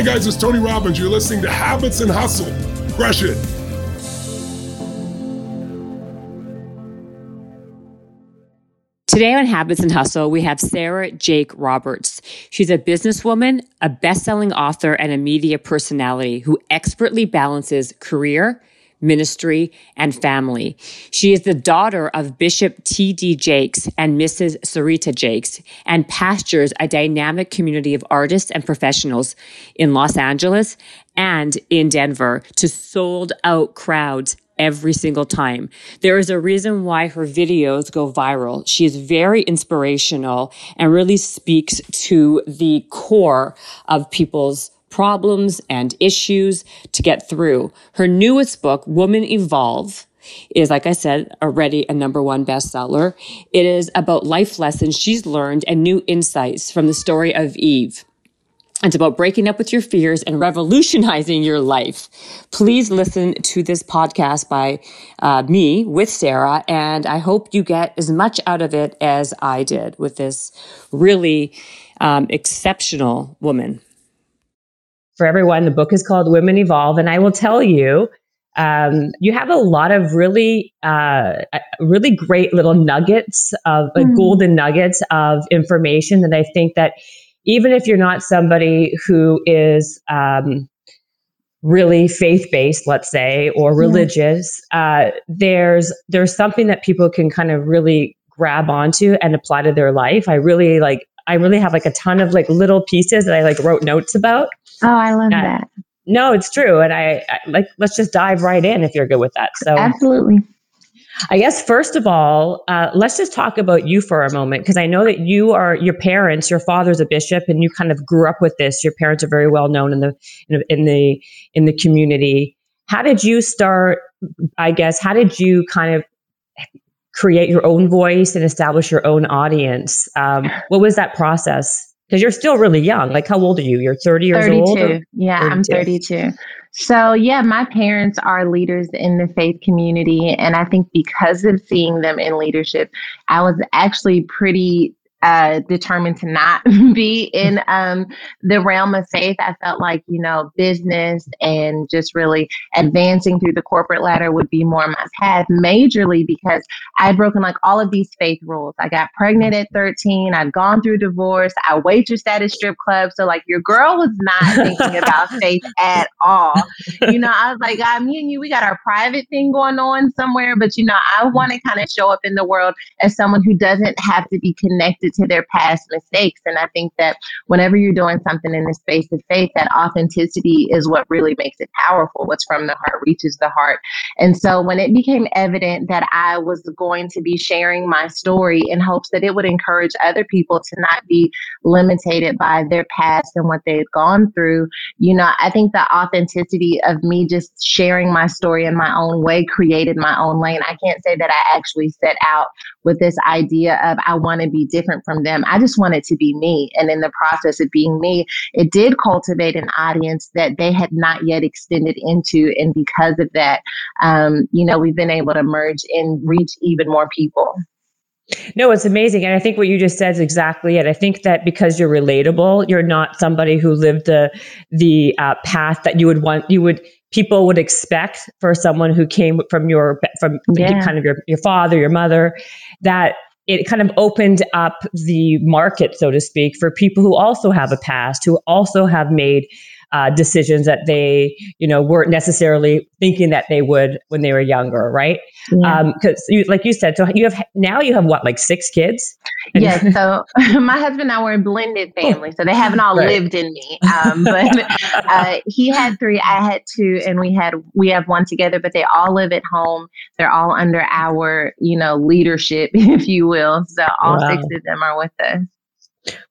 Hi, guys, it's Tony Robbins. You're listening to Habits and Hustle. Crush it. Today on Habits and Hustle, we have Sarah Jakes Roberts. She's a businesswoman, a best-selling author, and a media personality who expertly balances career, ministry, and family. She is the daughter of Bishop T.D. Jakes and Mrs. Serita Jakes and pastures a dynamic community of artists and professionals in Los Angeles and in Denver to sold out crowds every single time. There is a reason why her videos go viral. She is very inspirational and really speaks to the core of people's problems and issues to get through. Her newest book, Woman Evolve, is, like I said, already a number one bestseller. It is about life lessons she's learned and new insights from the story of Eve. It's about breaking up with your fears and revolutionizing your life. Please listen to this podcast by uh, me with Sarah, and I hope you get as much out of it as I did with this really um, exceptional woman. For everyone, the book is called Women Evolve, and I will tell you, um, you have a lot of really, uh, really great little nuggets of mm. golden nuggets of information that I think that even if you're not somebody who is um, really faith based, let's say, or religious, uh, there's there's something that people can kind of really grab onto and apply to their life. I really like. I really have like a ton of like little pieces that I like wrote notes about. Oh, I love that. No, it's true, and I, I like. Let's just dive right in if you're good with that. So absolutely. I guess first of all, uh, let's just talk about you for a moment because I know that you are your parents. Your father's a bishop, and you kind of grew up with this. Your parents are very well known in the in, in the in the community. How did you start? I guess how did you kind of create your own voice and establish your own audience? Um, what was that process? Because you're still really young. Like, how old are you? You're 30 years 32. old? Yeah, 32? I'm 32. So, yeah, my parents are leaders in the faith community. And I think because of seeing them in leadership, I was actually pretty uh, determined to not be in um, the realm of faith. I felt like, you know, business and just really advancing through the corporate ladder would be more my path, majorly because I'd broken like all of these faith rules. I got pregnant at 13, I'd gone through divorce, I waitressed at a strip club. So, like, your girl was not thinking about faith at all. You know, I was like, God, me and you, we got our private thing going on somewhere, but, you know, I want to kind of show up in the world as someone who doesn't have to be connected to their past mistakes. And I think that whenever you're doing something in the space of faith, that authenticity is what really makes it powerful. What's from the heart reaches the heart. And so when it became evident that I was going to be sharing my story in hopes that it would encourage other people to not be limited by their past and what they had gone through, you know, I think the authenticity of me just sharing my story in my own way created my own lane. I can't say that I actually set out with this idea of I want to be different from them. I just wanted to be me. And in the process of being me, it did cultivate an audience that they had not yet extended into. And because of that, um, you know, we've been able to merge and reach even more people. No, it's amazing. And I think what you just said is exactly it. I think that because you're relatable, you're not somebody who lived the the uh, path that you would want you would people would expect for someone who came from your from yeah. kind of your, your father, your mother, that it kind of opened up the market, so to speak, for people who also have a past, who also have made uh, decisions that they, you know, weren't necessarily thinking that they would when they were younger, right? Because, yeah. um, like you said, so you have now you have what, like six kids? yes. So my husband and I were a blended oh. family, so they haven't all right. lived in me. Um, but uh, he had three, I had two, and we had we have one together. But they all live at home. They're all under our, you know, leadership, if you will. So all wow. six of them are with us.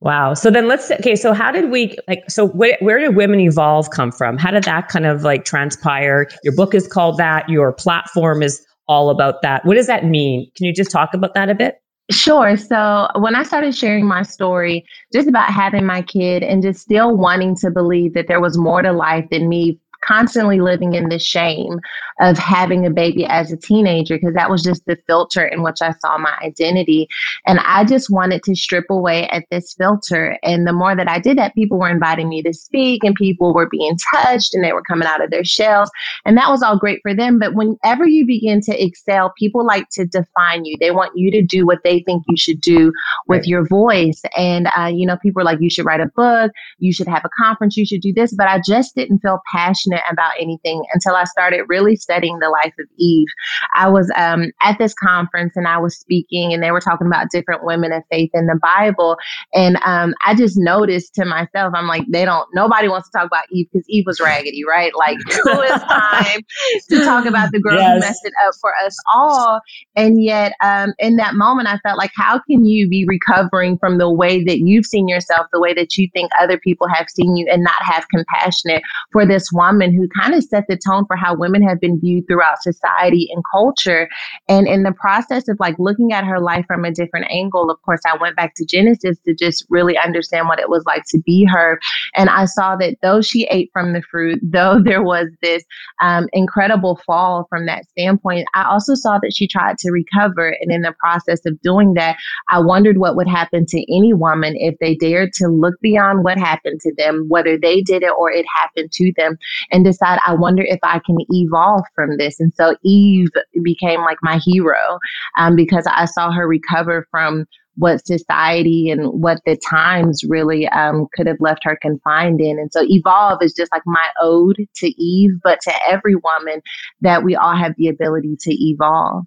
Wow. So then let's okay. So how did we like? So where, where did Women Evolve come from? How did that kind of like transpire? Your book is called that. Your platform is all about that. What does that mean? Can you just talk about that a bit? Sure. So when I started sharing my story, just about having my kid and just still wanting to believe that there was more to life than me constantly living in the shame of having a baby as a teenager because that was just the filter in which I saw my identity. And I just wanted to strip away at this filter. And the more that I did that, people were inviting me to speak and people were being touched and they were coming out of their shells. And that was all great for them. But whenever you begin to excel, people like to define you. They want you to do what they think you should do with right. your voice. And, uh, you know, people are like, you should write a book, you should have a conference, you should do this. But I just didn't feel passionate about anything until I started really studying the life of Eve. I was um, at this conference and I was speaking, and they were talking about different women of faith in the Bible. And um, I just noticed to myself, I'm like, they don't, nobody wants to talk about Eve because Eve was raggedy, right? Like, who is time to talk about the girl yes. who messed it up for us all? And yet, um, in that moment, I felt like, how can you be recovering from the way that you've seen yourself, the way that you think other people have seen you, and not have compassion for this woman who kind of set the tone for how women have been viewed throughout society and culture? And in the process of like looking at her life from a different angle, of course, I went back to Genesis to just really understand what it was like to be her. And I saw that though she ate from the fruit, though there was this um, incredible fall from that standpoint, I also saw that she tried to recover. And in the process of doing that, I wondered what would happen to any woman if they dared to look beyond what happened to them, whether they did it or it happened to them, and decide, I wonder if I can evolve from this. And so Eve became like my hero um, because I saw her recover from what society and what the times really um, could have left her confined in. And so evolve is just like my ode to Eve, but to every woman that we all have the ability to evolve.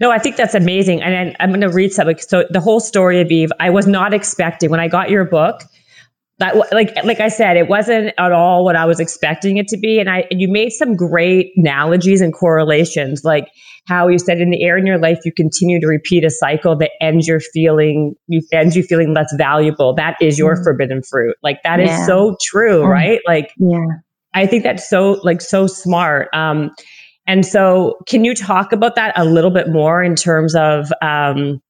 No, I think that's amazing. And I'm going to read something. So the whole story of Eve, I was not expecting when I got your book that like like I said, it wasn't at all what I was expecting it to be. And I and you made some great analogies and correlations, like how you said in the air in your life you continue to repeat a cycle that ends your feeling you ends you feeling less valuable. That is your mm. forbidden fruit. Like that yeah. is so true, mm. right? Like yeah. I think that's so like so smart. Um and so can you talk about that a little bit more in terms of um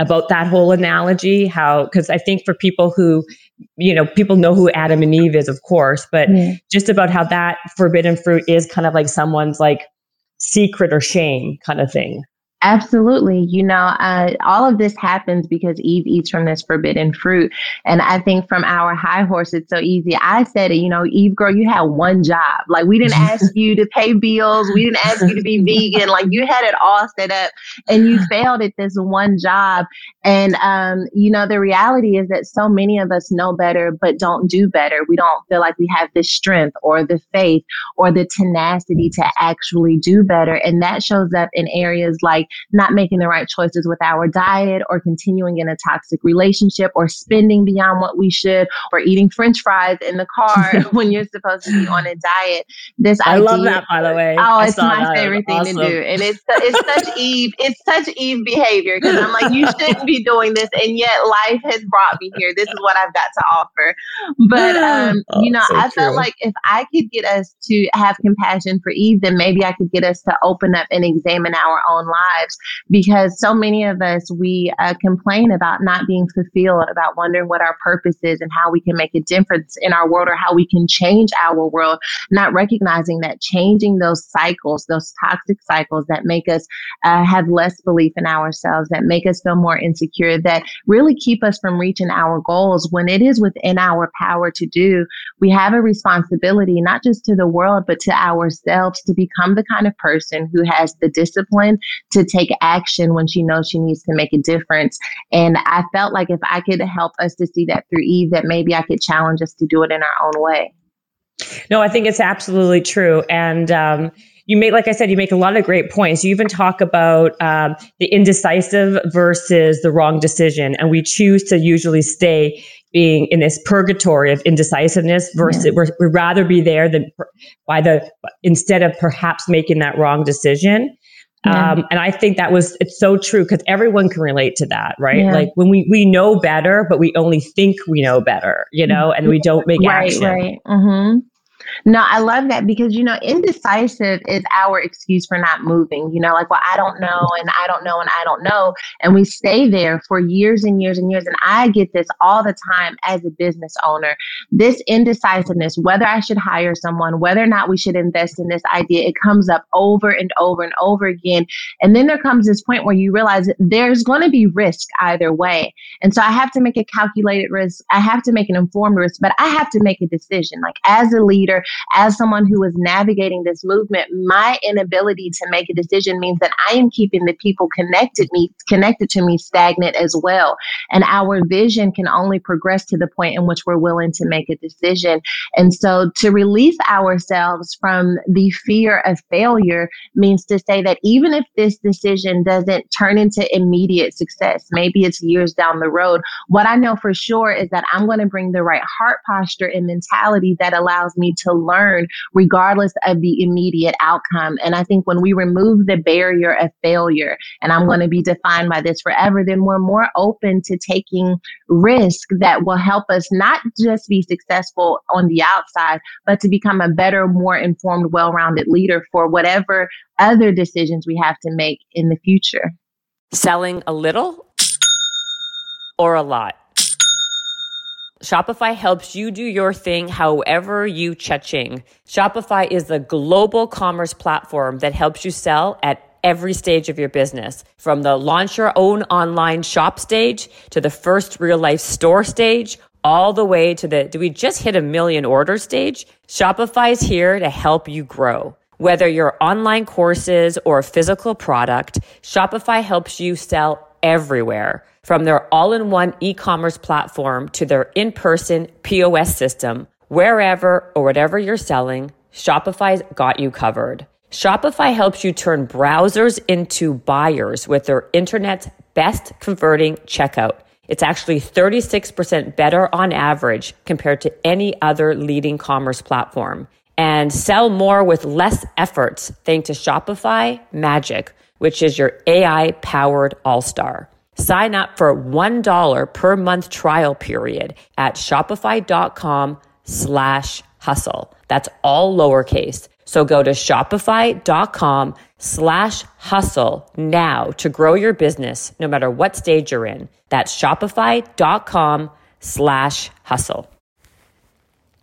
about that whole analogy how because i think for people who you know people know who adam and eve is of course but mm. just about how that forbidden fruit is kind of like someone's like secret or shame kind of thing Absolutely. You know, uh, all of this happens because Eve eats from this forbidden fruit. And I think from our high horse, it's so easy. I said it, you know, Eve, girl, you had one job. Like, we didn't ask you to pay bills. We didn't ask you to be vegan. Like, you had it all set up and you failed at this one job. And, um, you know, the reality is that so many of us know better, but don't do better. We don't feel like we have the strength or the faith or the tenacity to actually do better. And that shows up in areas like, not making the right choices with our diet or continuing in a toxic relationship or spending beyond what we should or eating french fries in the car when you're supposed to be on a diet. This I idea, love that by the way. Oh, it's my that. favorite thing awesome. to do. And it's it's such Eve, it's such Eve behavior because I'm like, you shouldn't be doing this. And yet life has brought me here. This is what I've got to offer. But um, oh, you know, so I true. felt like if I could get us to have compassion for Eve, then maybe I could get us to open up and examine our own lives lives because so many of us, we uh, complain about not being fulfilled, about wondering what our purpose is and how we can make a difference in our world or how we can change our world, not recognizing that changing those cycles, those toxic cycles that make us uh, have less belief in ourselves, that make us feel more insecure, that really keep us from reaching our goals when it is within our power to do, we have a responsibility, not just to the world, but to ourselves to become the kind of person who has the discipline to take action when she knows she needs to make a difference. And I felt like if I could help us to see that through Eve, that maybe I could challenge us to do it in our own way. No, I think it's absolutely true. And, um, you make, like I said, you make a lot of great points. You even talk about um, the indecisive versus the wrong decision, and we choose to usually stay being in this purgatory of indecisiveness versus yeah. we'd rather be there than by the instead of perhaps making that wrong decision. Yeah. Um, and I think that was, it's so true because everyone can relate to that, right? Yeah. Like when we, we know better, but we only think we know better, you know, and we don't make right, action. Right, mm-hmm. No, I love that because, you know, indecisive is our excuse for not moving. You know, like, well, I don't know, and I don't know, and I don't know. And we stay there for years and years and years. And I get this all the time as a business owner this indecisiveness, whether I should hire someone, whether or not we should invest in this idea, it comes up over and over and over again. And then there comes this point where you realize there's going to be risk either way. And so I have to make a calculated risk. I have to make an informed risk, but I have to make a decision. Like, as a leader, as someone who is navigating this movement, my inability to make a decision means that I am keeping the people connected me connected to me stagnant as well. And our vision can only progress to the point in which we're willing to make a decision. And so to release ourselves from the fear of failure means to say that even if this decision doesn't turn into immediate success, maybe it's years down the road, what I know for sure is that I'm going to bring the right heart posture and mentality that allows me to learn regardless of the immediate outcome. And I think when we remove the barrier of failure, and I'm going to be defined by this forever, then we're more open to taking risk that will help us not just be successful on the outside, but to become a better, more informed, well rounded leader for whatever other decisions we have to make in the future. Selling a little or a lot? Shopify helps you do your thing however you cha-ching. Shopify is the global commerce platform that helps you sell at every stage of your business. From the launch your own online shop stage to the first real life store stage, all the way to the do we just hit a million order stage? Shopify is here to help you grow. Whether your online courses or a physical product, Shopify helps you sell everywhere. From their all in one e commerce platform to their in person POS system, wherever or whatever you're selling, Shopify's got you covered. Shopify helps you turn browsers into buyers with their internet's best converting checkout. It's actually 36% better on average compared to any other leading commerce platform. And sell more with less efforts thanks to Shopify Magic, which is your AI powered all star. Sign up for $1 per month trial period at shopify.com slash hustle. That's all lowercase. So go to shopify.com slash hustle now to grow your business no matter what stage you're in. That's shopify.com slash hustle.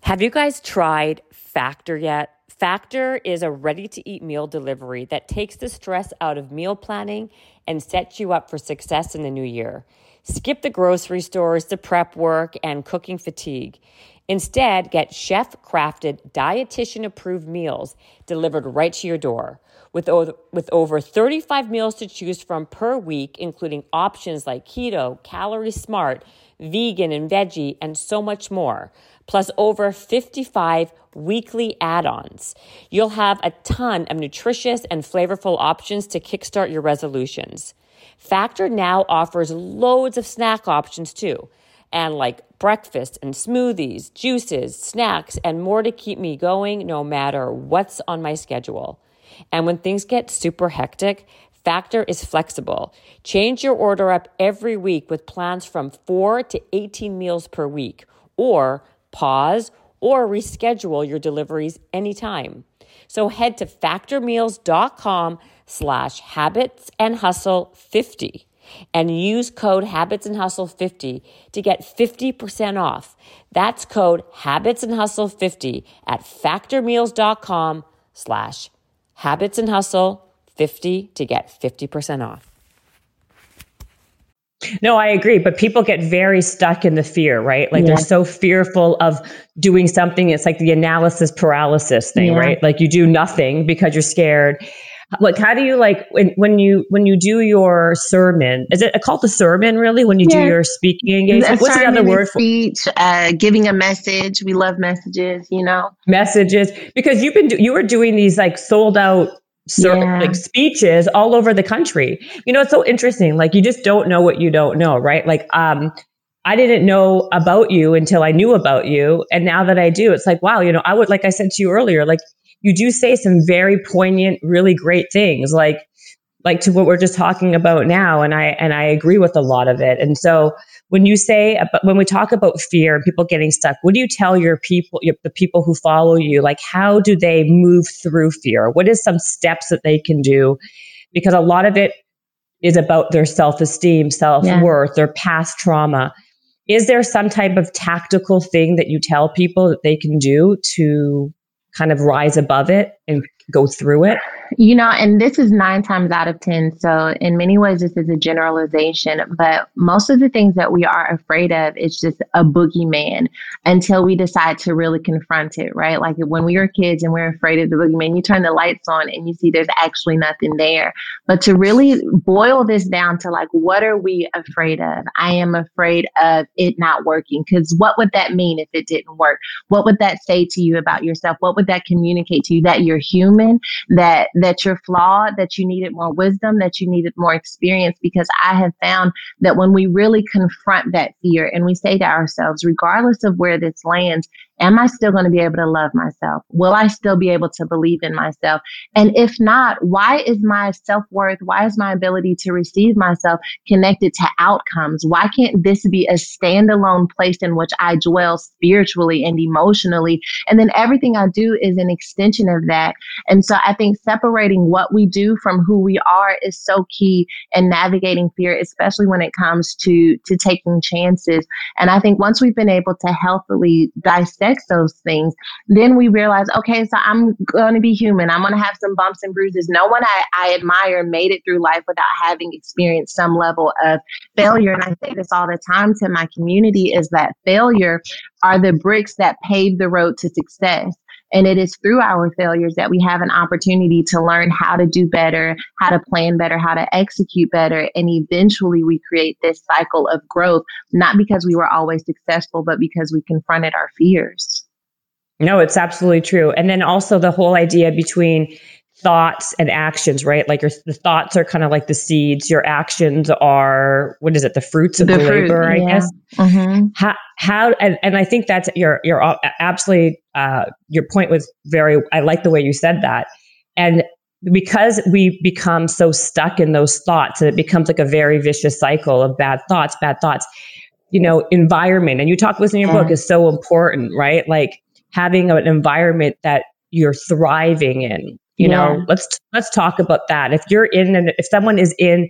Have you guys tried Factor yet? Factor is a ready to eat meal delivery that takes the stress out of meal planning and sets you up for success in the new year. Skip the grocery stores, the prep work, and cooking fatigue. Instead, get chef crafted, dietitian approved meals delivered right to your door. With over, with over 35 meals to choose from per week, including options like keto, calorie smart, vegan and veggie, and so much more plus over 55 weekly add ons. You'll have a ton of nutritious and flavorful options to kickstart your resolutions. Factor now offers loads of snack options too, and like breakfast and smoothies, juices, snacks, and more to keep me going no matter what's on my schedule. And when things get super hectic, Factor is flexible. Change your order up every week with plans from 4 to 18 meals per week or pause, or reschedule your deliveries anytime. So head to factormeals.com slash habits and hustle 50 and use code habits and hustle 50 to get 50% off. That's code habits and hustle 50 at factormeals.com slash habits and hustle 50 to get 50% off. No, I agree. But people get very stuck in the fear, right? Like yeah. they're so fearful of doing something. It's like the analysis paralysis thing, yeah. right? Like you do nothing because you're scared. Like, how do you like when, when you when you do your sermon? Is it called the sermon really? When you yeah. do your speaking engagement, what's the other word for speech? Uh, giving a message. We love messages, you know. Messages because you've been do, you were doing these like sold out yeah. like speeches all over the country. You know, it's so interesting. Like you just don't know what you don't know, right? Like, um, I didn't know about you until I knew about you. And now that I do, it's like, wow, you know, I would, like I said to you earlier, like you do say some very poignant, really great things, like, like to what we're just talking about now. And I, and I agree with a lot of it. And so when you say when we talk about fear and people getting stuck what do you tell your people your, the people who follow you like how do they move through fear what is some steps that they can do because a lot of it is about their self-esteem self-worth yeah. their past trauma is there some type of tactical thing that you tell people that they can do to kind of rise above it and go through it you know, and this is nine times out of 10. So, in many ways, this is a generalization, but most of the things that we are afraid of is just a boogeyman until we decide to really confront it, right? Like when we were kids and we are afraid of the boogeyman, you turn the lights on and you see there's actually nothing there. But to really boil this down to like, what are we afraid of? I am afraid of it not working. Because what would that mean if it didn't work? What would that say to you about yourself? What would that communicate to you? That you're human, that that you're flawed, that you needed more wisdom, that you needed more experience. Because I have found that when we really confront that fear and we say to ourselves, regardless of where this lands, Am I still going to be able to love myself? Will I still be able to believe in myself? And if not, why is my self worth, why is my ability to receive myself connected to outcomes? Why can't this be a standalone place in which I dwell spiritually and emotionally? And then everything I do is an extension of that. And so I think separating what we do from who we are is so key in navigating fear, especially when it comes to, to taking chances. And I think once we've been able to healthily dissect those things, then we realize, okay, so I'm going to be human. I'm going to have some bumps and bruises. No one I, I admire made it through life without having experienced some level of failure. And I say this all the time to my community is that failure are the bricks that pave the road to success. And it is through our failures that we have an opportunity to learn how to do better, how to plan better, how to execute better. And eventually we create this cycle of growth, not because we were always successful, but because we confronted our fears. No, it's absolutely true. And then also the whole idea between thoughts and actions, right? Like your the thoughts are kind of like the seeds. Your actions are what is it? The fruits of the, the fruit, labor, I guess. Mm-hmm. How how and, and I think that's your your absolutely uh, your point was very. I like the way you said that, and because we become so stuck in those thoughts, and it becomes like a very vicious cycle of bad thoughts, bad thoughts. You know, environment, and you talk this in your yeah. book is so important, right? Like having an environment that you're thriving in you yeah. know let's let's talk about that if you're in an if someone is in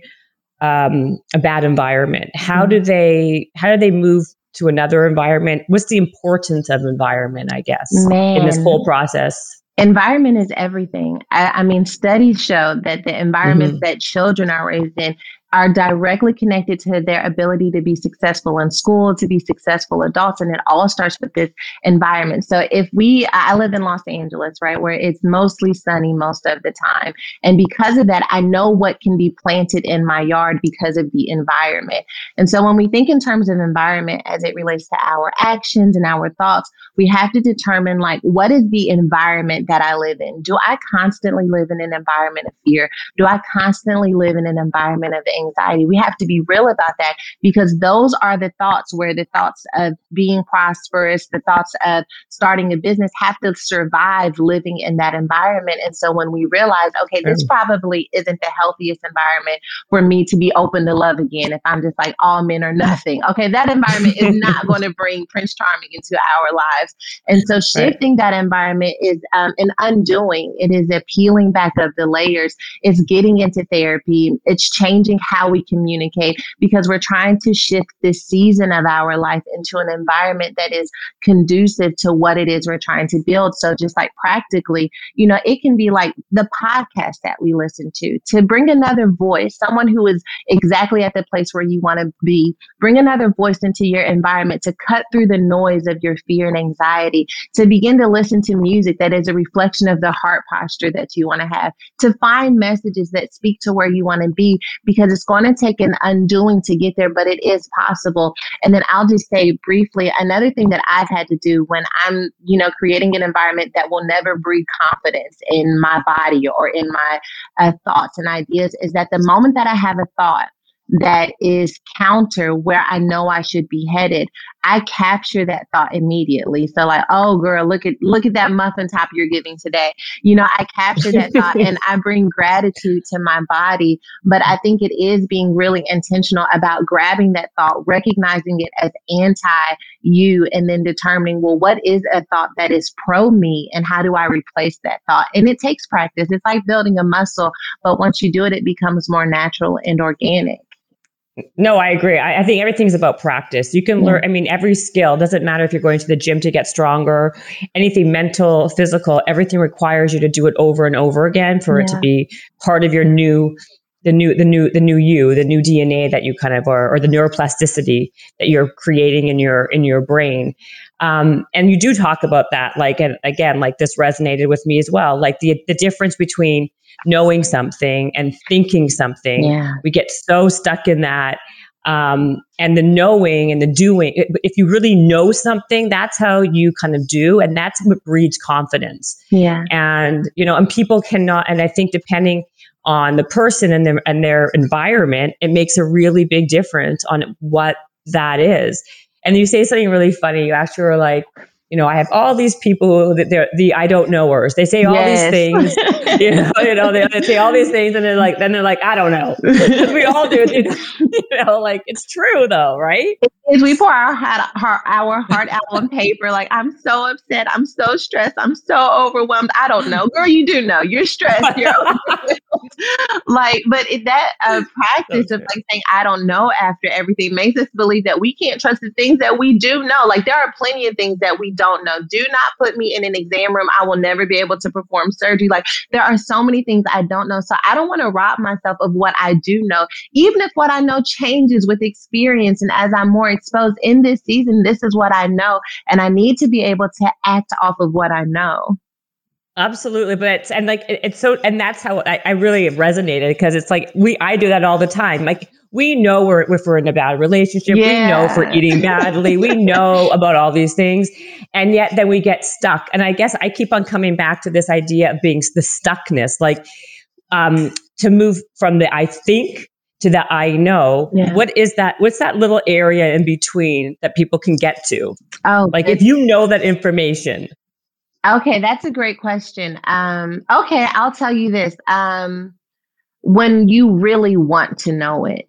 um, a bad environment how mm-hmm. do they how do they move to another environment what's the importance of environment i guess Man. in this whole process environment is everything I, I, mean studies show that the environments mm-hmm. that children are raised in are directly connected to their ability to be successful in school, to be successful adults. And it all starts with this environment. So if we, I live in Los Angeles, right, where it's mostly sunny most of the time. And because of that, I know what can be planted in my yard because of the environment. And so when we think in terms of environment as it relates to our actions and our thoughts, we have to determine like, what is the environment that I live in? Do I constantly live in an environment of fear? Do I constantly live in an environment of anxiety. We have to be real about that because those are the thoughts where the thoughts of being prosperous, the thoughts of starting a business have to survive living in that environment. And so when we realize, okay, this probably isn't the healthiest environment for me to be open to love again, if I'm just like all men or nothing, okay, that environment is not going to bring Prince Charming into our lives. And so shifting right. that environment is um, an undoing, it is a peeling back of the layers, it's getting into therapy, it's changing how we communicate because we're trying to shift this season of our life into an environment that is conducive to what it is we're trying to build. So, just like practically, you know, it can be like the podcast that we listen to, to bring another voice, someone who is exactly at the place where you want to be, bring another voice into your environment to cut through the noise of your fear and anxiety, to begin to listen to music that is a reflection of the heart posture that you want to have, to find messages that speak to where you want to be because it's going to take an undoing to get there, but it is possible. And then I'll just say briefly another thing that I've had to do when I'm, you know, creating an environment that will never breed confidence in my body or in my uh, thoughts and ideas is that the moment that I have a thought, that is counter where I know I should be headed, I capture that thought immediately. So like, oh girl, look at look at that muffin top you're giving today. You know, I capture that thought and I bring gratitude to my body. But I think it is being really intentional about grabbing that thought, recognizing it as anti you, and then determining, well, what is a thought that is pro me and how do I replace that thought? And it takes practice. It's like building a muscle, but once you do it, it becomes more natural and organic. No, I agree. I, I, think everything's about practice. You can yeah. learn, I mean, every skill doesn't matter if you're going to the gym to get stronger, anything mental, physical, everything requires you to do it over and over again for yeah. it to be part of your new the new the new the new you the new dna that you kind of are or the neuroplasticity that you're creating in your in your brain um, and you do talk about that like and again like this resonated with me as well like the the difference between knowing something and thinking something. Yeah. We get so stuck in that. Um, and the knowing and the doing, if you really know something, that's how you kind of do. And that's what breeds confidence. Yeah. And, you know, and people cannot, and I think depending on the person and their, and their environment, it makes a really big difference on what that is. And you say something really funny. You actually were like, you know, I have all these people that they're the I don't knowers. They say all yes. these things, you know, you know, they, they, say all these things and they're like, then they're like, I don't know. we all do, you know, you know, like it's true though, right? Is we pour our heart, our, our heart out on paper. Like, I'm so upset. I'm so stressed. I'm so overwhelmed. I don't know. Girl, you do know. You're stressed. You're like, but that uh, practice of like saying, I don't know after everything makes us believe that we can't trust the things that we do know. Like, there are plenty of things that we don't know. Do not put me in an exam room. I will never be able to perform surgery. Like, there are so many things I don't know. So I don't want to rob myself of what I do know, even if what I know changes with experience. And as I'm more exposed in this season, this is what I know. And I need to be able to act off of what I know. Absolutely, but it's and like it, it's so and that's how I, I really resonated because it's like we I do that all the time. Like we know we're if we're in a bad relationship, yeah. we know if we're eating badly, we know about all these things, and yet then we get stuck. And I guess I keep on coming back to this idea of being the stuckness, like um, to move from the I think to the I know. Yeah. What is that? What's that little area in between that people can get to? Oh, like if you know that information. Okay, that's a great question. Um, okay, I'll tell you this. Um, when you really want to know it,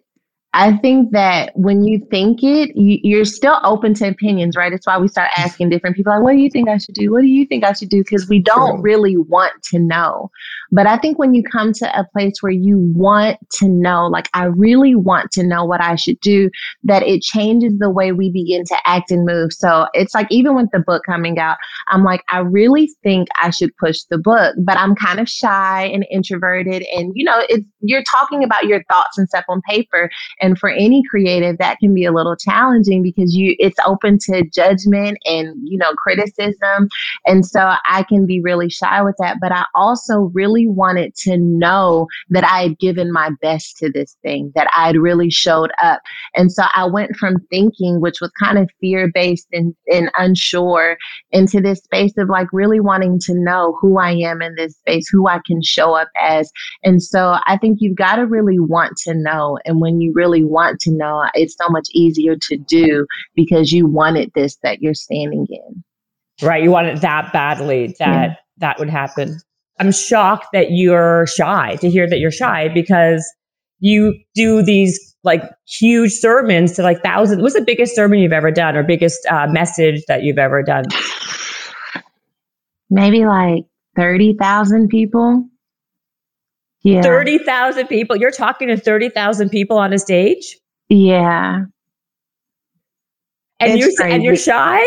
I think that when you think it, you, are still open to opinions, right? It's why we start asking different people, like, what do you think I should do? What do you think I should do? Because we don't really want to know. But I think when you come to a place where you want to know, like, I really want to know what I should do, that it changes the way we begin to act and move. So it's like, even with the book coming out, I'm like, I really think I should push the book, but I'm kind of shy and introverted. And, you know, it's, you're talking about your thoughts and stuff on paper and for any creative, that can be a little challenging because you it's open to judgment and, you know, criticism. And so I can be really shy with that. But I also really wanted to know that I had given my best to this thing, that I'd really showed up. And so I went from thinking, which was kind of fear based and, and unsure, into this space of like really wanting to know who I am in this space, who I can show up as. And so I think you've got to really want to know. And when you really really want to know, it's so much easier to do because you wanted this that you're standing in. Right. You want it that badly that yeah. that would happen. I'm shocked that you're shy to hear that you're shy because you do these like huge sermons to like thousands. What's the biggest sermon you've ever done or biggest uh, message that you've ever done? Maybe like 30,000 people. Yeah. 30,000 people. You're talking to 30,000 people on a stage? Yeah. And you and you're shy?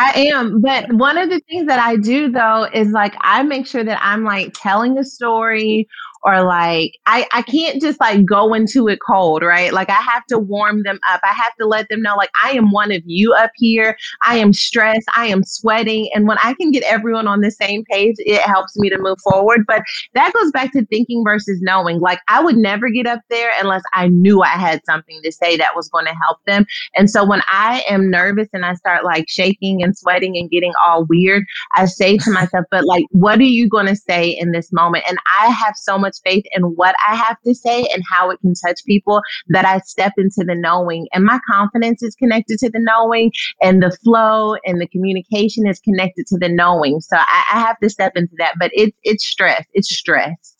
I am, but one of the things that I do though is like I make sure that I'm like telling a story or like I, I can't just like go into it cold, right? Like I have to warm them up. I have to let them know like I am one of you up here. I am stressed. I am sweating. And when I can get everyone on the same page, it helps me to move forward. But that goes back to thinking versus knowing. Like I would never get up there unless I knew I had something to say that was going to help them. And so when I am nervous and I start like shaking and sweating and getting all weird, I say to myself, but like, what are you going to say in this moment? And I have so much much faith in what I have to say and how it can touch people that I step into the knowing. And my confidence is connected to the knowing, and the flow and the communication is connected to the knowing. So I, I have to step into that. But it's it's stress. It's stress.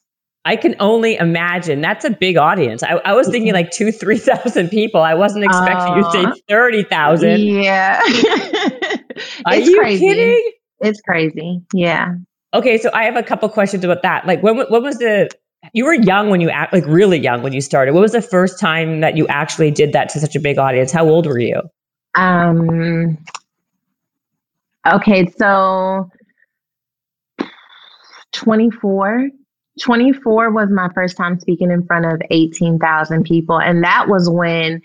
I can only imagine. That's a big audience. I, I was thinking like two, three thousand people. I wasn't expecting uh, you to say thirty thousand. Yeah. Are you crazy. kidding? It's crazy. Yeah. Okay, so I have a couple questions about that. Like, when when was the you were young when you act like really young when you started. What was the first time that you actually did that to such a big audience? How old were you? Um. Okay, so twenty four. 24 was my first time speaking in front of 18,000 people. And that was when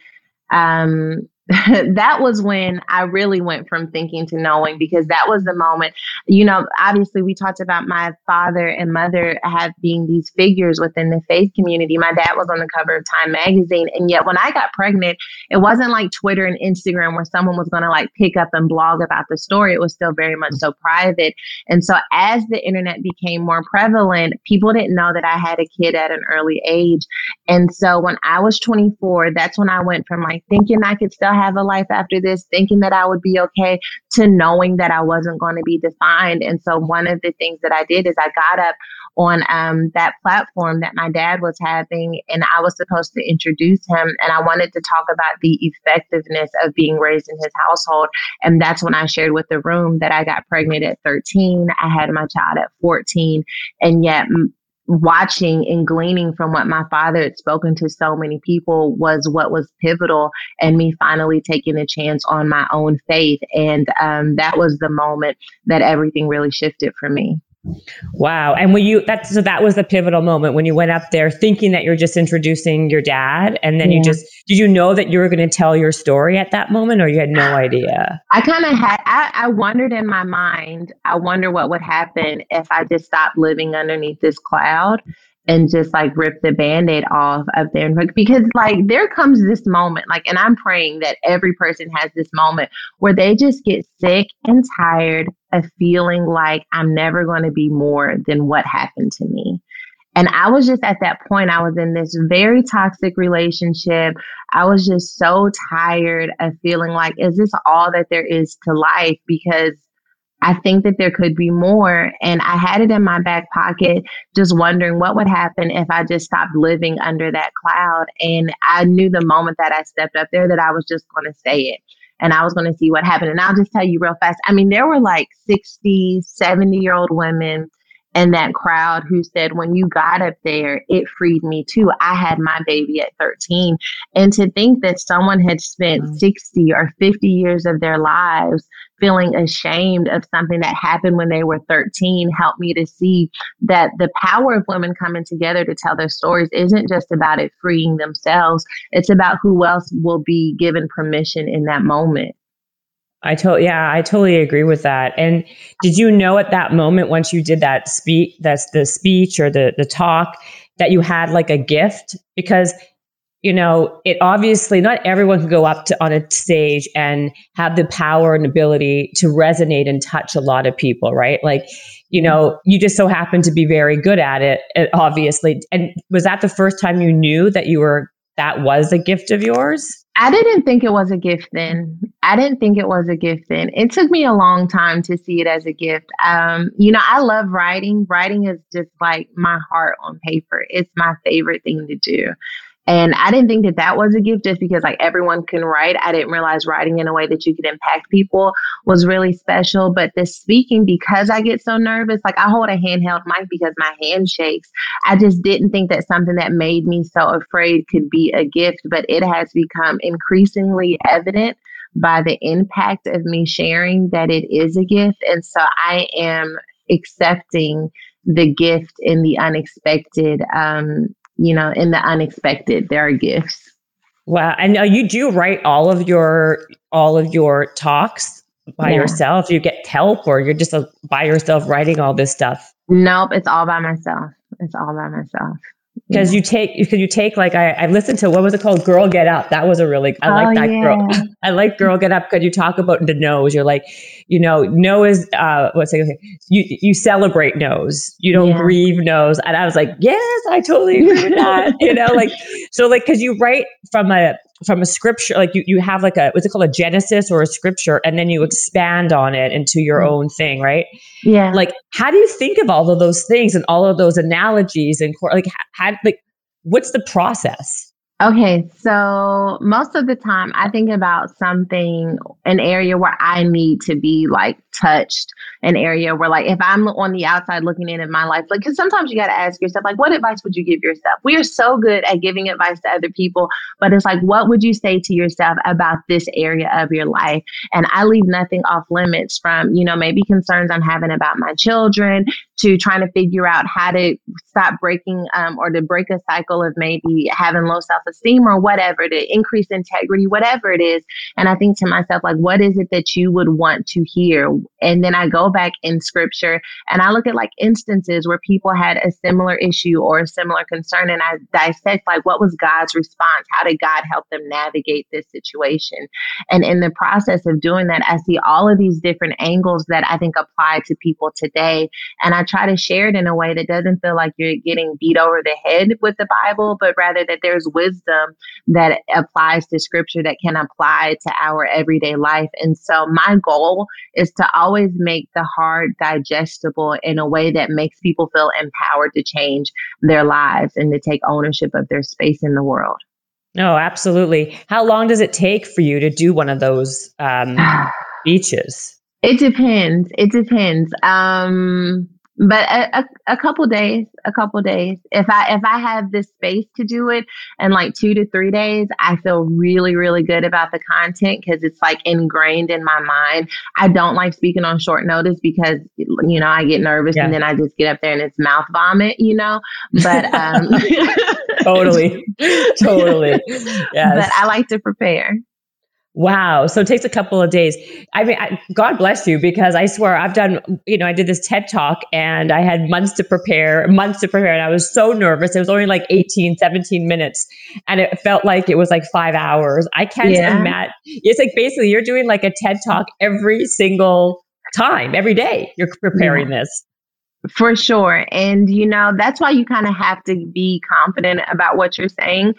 um, that was when I really went from thinking to knowing because that was the moment, you know, obviously we talked about my father and mother have being these figures within the faith community. My dad was on the cover of Time magazine. And yet when I got pregnant, it wasn't like Twitter and Instagram where someone was going to like pick up and blog about the story. It was still very much so private. And so as the internet became more prevalent, people didn't know that I had a kid at an early age. And so when I was 24, that's when I went from like thinking I could still have a life after this, thinking that I would be okay, to knowing that I wasn't going to be defined. And so one of the things that I did is I got up on um, that platform that my dad was having, and I was supposed to introduce him. And I wanted to talk about the effectiveness of being raised in his household. And that's when I shared with the room that I got pregnant at 13. I had my child at 14. And yet, watching and gleaning from what my father had spoken to so many people was what was pivotal and me finally taking a chance on my own faith. And um, that was the moment that everything really shifted for me Wow. And when you that so that was the pivotal moment when you went up there thinking that you're just introducing your dad and then yeah. you just did you know that you were going to tell your story at that moment or you had no idea? I kind of had I, I wondered in my mind, I wonder what would happen if I just stopped living underneath this cloud and just like rip the band-aid off of there because like there comes this moment like and i'm praying that every person has this moment where they just get sick and tired of feeling like i'm never going to be more than what happened to me and i was just at that point i was in this very toxic relationship i was just so tired of feeling like is this all that there is to life because I think that there could be more. And I had it in my back pocket, just wondering what would happen if I just stopped living under that cloud. And I knew the moment that I stepped up there that I was just going to say it and I was going to see what happened. And I'll just tell you real fast. I mean, there were like 60, 70 year old women and that crowd who said, when you got up there, it freed me too. I had my baby at 13. And to think that someone had spent mm-hmm. 60 or 50 years of their lives feeling ashamed of something that happened when they were 13 helped me to see that the power of women coming together to tell their stories isn't just about it freeing themselves, it's about who else will be given permission in that moment. I totally, yeah, I totally agree with that. And did you know at that moment once you did that speak, that's the speech or the the talk, that you had like a gift? Because you know, it obviously not everyone can go up to on a stage and have the power and ability to resonate and touch a lot of people, right? Like, you know, you just so happen to be very good at it, eh, obviously. And was that the first time you knew that you were that was a gift of yours? I didn't think it was a gift then. I didn't think it was a gift then. It took me a long time to see it as a gift. Um, you know, I love writing. Writing is just like my heart on paper. It's my favorite thing to do. And I didn't think that that was a gift just because like everyone can write. I didn't realize writing in a way that you could impact people was really special. But the speaking, because I get so nervous, like I hold a handheld mic because my hand shakes. I just didn't think that something that made me so afraid could be a gift. But it has become increasingly evident by the impact of me sharing that it is a gift. And so I am accepting the gift in the unexpected um, you know, in the unexpected, there are gifts. Wow. And you do write all of your all of your talks by yeah. yourself? You get help or you're just uh, by yourself writing all this stuff? Nope, it's all by myself. It's all by myself. Because you take because you take like I, I listened to what was it called? Girl get up. That was a really i like oh, that yeah. girl i like girl get up because you talk about the noes. You're like you know no is uh what's it you you celebrate noes. You don't yeah. grieve noes. And i was like yes i totally agree with that. You know like so like because you write from a from a scripture like you, you have like a what's it called? A genesis or a scripture and then you expand on it into your mm-hmm. own thing right? Yeah. Like how do you think of all of those things and all of those analogies and like how like what's the process Okay, so most of the time I think about something, an area where I need to be like touched, an area where like if I'm on the outside looking in at my life, like because sometimes you got to ask yourself, like, what advice would you give yourself? We are so good at giving advice to other people, but it's like, what would you say to yourself about this area of your life? And I leave nothing off limits from, you know, maybe concerns I'm having about my children to trying to figure out how to stop breaking um, or to break a cycle of maybe having low self esteem or whatever, to increase integrity, whatever it is. And I think to myself, like, what is it that you would want to hear? And then I go back in scripture and I look at like instances where people had a similar issue or a similar concern and I dissect like what was God's response? How did God help them navigate this situation? And in the process of doing that, I see all of these different angles that I think apply to people today. And I try to share it in a way that doesn't feel like you're getting beat over the head with the Bible, but rather that there's wisdom that applies to scripture that can apply to our everyday life. And so my goal is to always make the hard digestible in a way that makes people feel empowered to change their lives and to take ownership of their space in the world. No, absolutely. How long does it take for you to do one of those um, beaches? It depends. It depends. Um, but a, a, a, couple days a couple days. If i if i have the space to do it in like two to three days i feel really really good about the content because it's like ingrained in my mind. I don't like speaking on short notice because you know i get nervous yeah. and then i just get up there and it's mouth vomit you know? But um totally. Totally. Yes. but i like to prepare Wow. So it takes a couple of days. I mean, I, God bless you because I swear I've done, you know, I did this TED talk and I had months to prepare, months to prepare. And I was so nervous. It was only like 18, 17 minutes. And it felt like it was like five hours. I can't yeah. imagine. It's like basically you're doing like a TED talk every single time, every day you're preparing yeah. this. For sure. And, you know, that's why you kind of have to be confident about what you're saying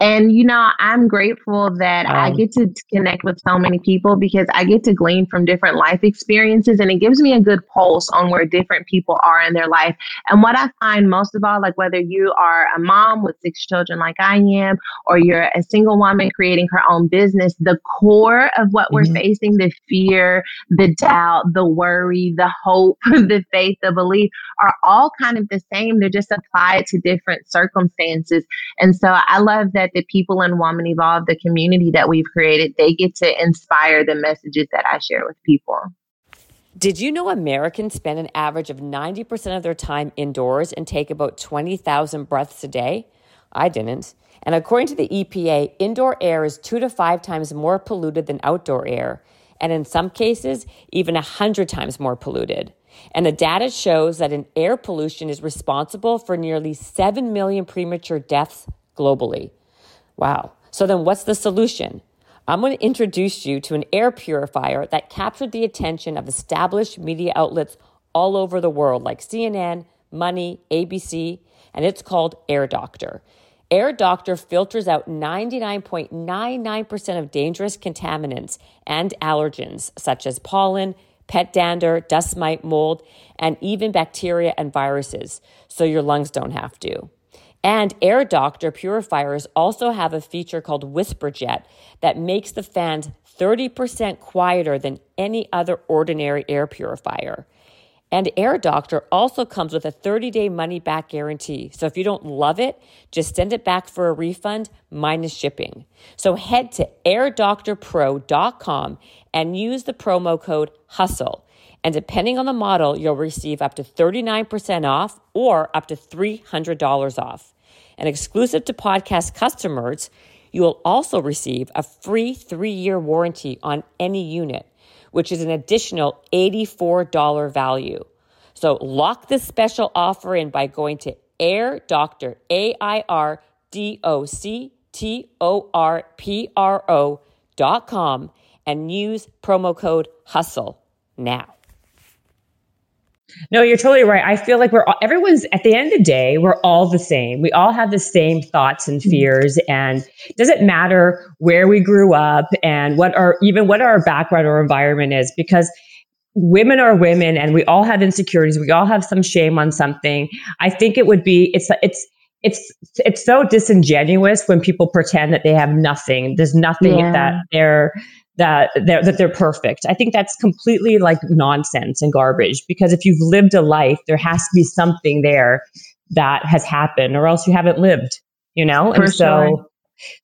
and, you know, I'm grateful that um, I get to connect with so many people because I get to glean from different life experiences and it gives me a good pulse on where different people are in their life. And what I find most of all, like whether you are a mom with six children like I am, or you're a single woman creating her own business, the core of what we're mm-hmm. facing, the fear, the doubt, the worry, the hope, the faith, the belief are all kind of the same. They're just applied to different circumstances. And so I love that that the people in Woman Evolve, the community that we've created, they get to inspire the messages that I share with people. Did you know Americans spend an average of 90% of their time indoors and take about 20,000 breaths a day? I didn't. And according to the EPA, indoor air is two to five times more polluted than outdoor air, and in some cases, even 100 times more polluted. And the data shows that an air pollution is responsible for nearly 7 million premature deaths globally. Wow. So then what's the solution? I'm going to introduce you to an air purifier that captured the attention of established media outlets all over the world, like CNN, Money, ABC, and it's called Air Doctor. Air Doctor filters out 99.99% of dangerous contaminants and allergens, such as pollen, pet dander, dust mite, mold, and even bacteria and viruses, so your lungs don't have to. And Air Doctor purifiers also have a feature called Whisper Jet that makes the fans 30% quieter than any other ordinary air purifier. And Air Doctor also comes with a 30 day money back guarantee. So if you don't love it, just send it back for a refund minus shipping. So head to airdoctorpro.com and use the promo code HUSTLE and depending on the model, you'll receive up to 39% off or up to $300 off. And exclusive to podcast customers, you will also receive a free three year warranty on any unit, which is an additional $84 value. So lock this special offer in by going to Air Doctor, A I R D O C T O R P R O dot com, and use promo code HUSTLE now. No, you're totally right. I feel like we're all, everyone's at the end of the day, we're all the same. We all have the same thoughts and mm-hmm. fears. And does it matter where we grew up and what our, even what our background or environment is? Because women are women and we all have insecurities. We all have some shame on something. I think it would be, it's, it's, it's it's so disingenuous when people pretend that they have nothing. There's nothing yeah. that they're that they're, that they're perfect. I think that's completely like nonsense and garbage because if you've lived a life, there has to be something there that has happened or else you haven't lived, you know? For and so, sure.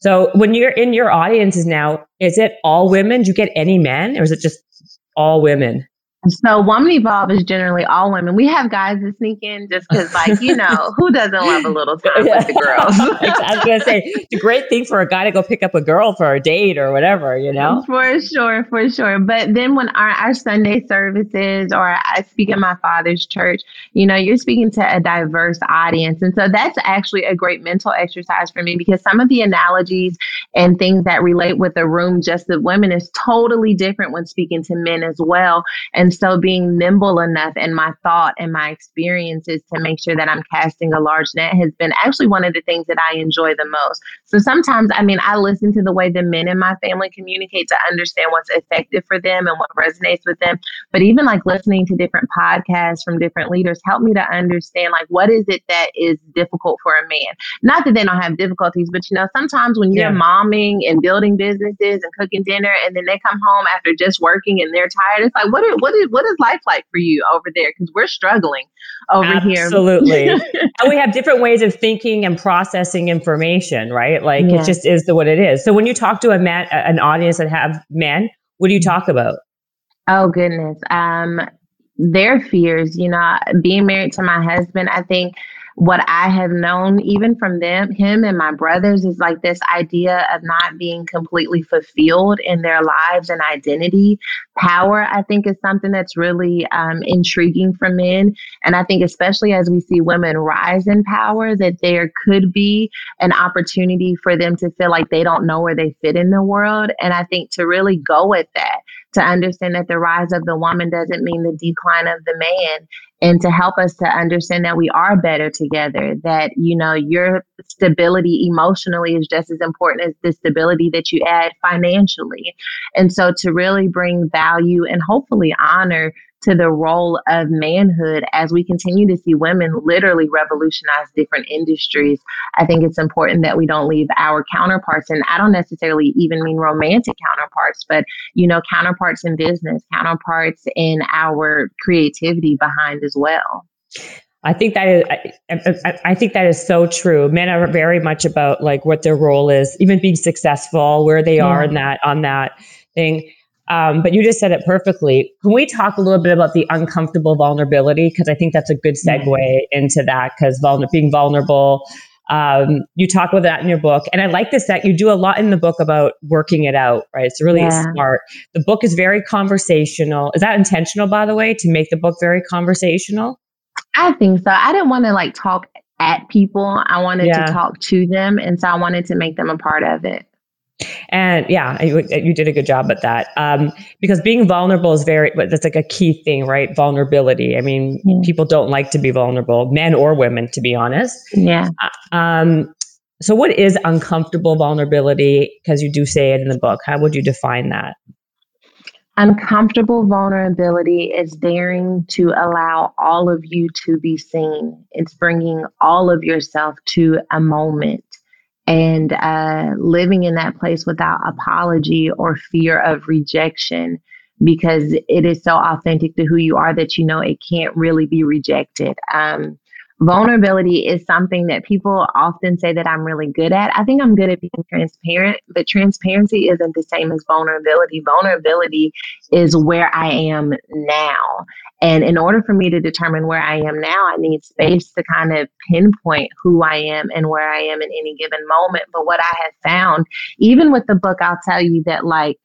so when you're in your audiences now, is it all women? Do you get any men or is it just all women? So Woman Evolve is generally all women. We have guys that sneak in just because, like, you know, who doesn't love a little time with the girls? I was gonna say it's a great thing for a guy to go pick up a girl for a date or whatever, you know. For sure, for sure. But then when our, our Sunday services or I speak at my father's church, you know, you're speaking to a diverse audience, and so that's actually a great mental exercise for me because some of the analogies and things that relate with the room just of women is totally different when speaking to men as well, and so being nimble enough in my thought and my experiences to make sure that I'm casting a large net has been actually one of the things that I enjoy the most. So sometimes, I mean, I listen to the way the men in my family communicate to understand what's effective for them and what resonates with them. But even like listening to different podcasts from different leaders help me to understand like what is it that is difficult for a man. Not that they don't have difficulties, but you know, sometimes when you're yeah. momming and building businesses and cooking dinner and then they come home after just working and they're tired, it's like what is what is what is life like for you over there? Because we're struggling over Absolutely. here. Absolutely. and we have different ways of thinking and processing information, right? Like yeah. it just is the what it is. So when you talk to a man, an audience that have men, what do you talk about? Oh goodness. Um, their fears, you know, being married to my husband, I think what I have known, even from them, him and my brothers, is like this idea of not being completely fulfilled in their lives and identity. Power, I think, is something that's really um, intriguing for men. And I think, especially as we see women rise in power, that there could be an opportunity for them to feel like they don't know where they fit in the world. And I think to really go with that, to understand that the rise of the woman doesn't mean the decline of the man and to help us to understand that we are better together that you know your stability emotionally is just as important as the stability that you add financially. And so to really bring value and hopefully honor to the role of manhood as we continue to see women literally revolutionize different industries. I think it's important that we don't leave our counterparts, and I don't necessarily even mean romantic counterparts, but you know, counterparts in business, counterparts in our creativity behind as well. I think that is, I, I, think that is so true. Men are very much about like what their role is, even being successful, where they yeah. are in that on that thing. Um, but you just said it perfectly. Can we talk a little bit about the uncomfortable vulnerability? Because I think that's a good segue into that. Because being vulnerable, um, you talk about that in your book, and I like this that you do a lot in the book about working it out. Right? It's really yeah. smart. The book is very conversational. Is that intentional, by the way, to make the book very conversational? I think so. I didn't want to like talk at people. I wanted yeah. to talk to them, and so I wanted to make them a part of it. And yeah, you, you, did a good job at that. Um, because being vulnerable is very, that's like a key thing, right? Vulnerability. I mean, yeah. people don't like to be vulnerable, men or women, to be honest. Yeah. Uh, um, so, what is uncomfortable vulnerability? Because you do say it in the book. How would you define that? Uncomfortable vulnerability is daring to allow all of you to be seen. It's bringing all of yourself to a moment and uh, living in that place without apology or fear of rejection because it is so authentic to who you are that you know it can't really be rejected. Um, vulnerability is something that people often say that I'm really good at. I think I'm good at being transparent, but transparency isn't the same as vulnerability. Vulnerability is where I am now. And in order for me to determine where I am now, I need space to kind of pinpoint who I am and where I am in any given moment. But what I have found, even with the book, I'll tell you that like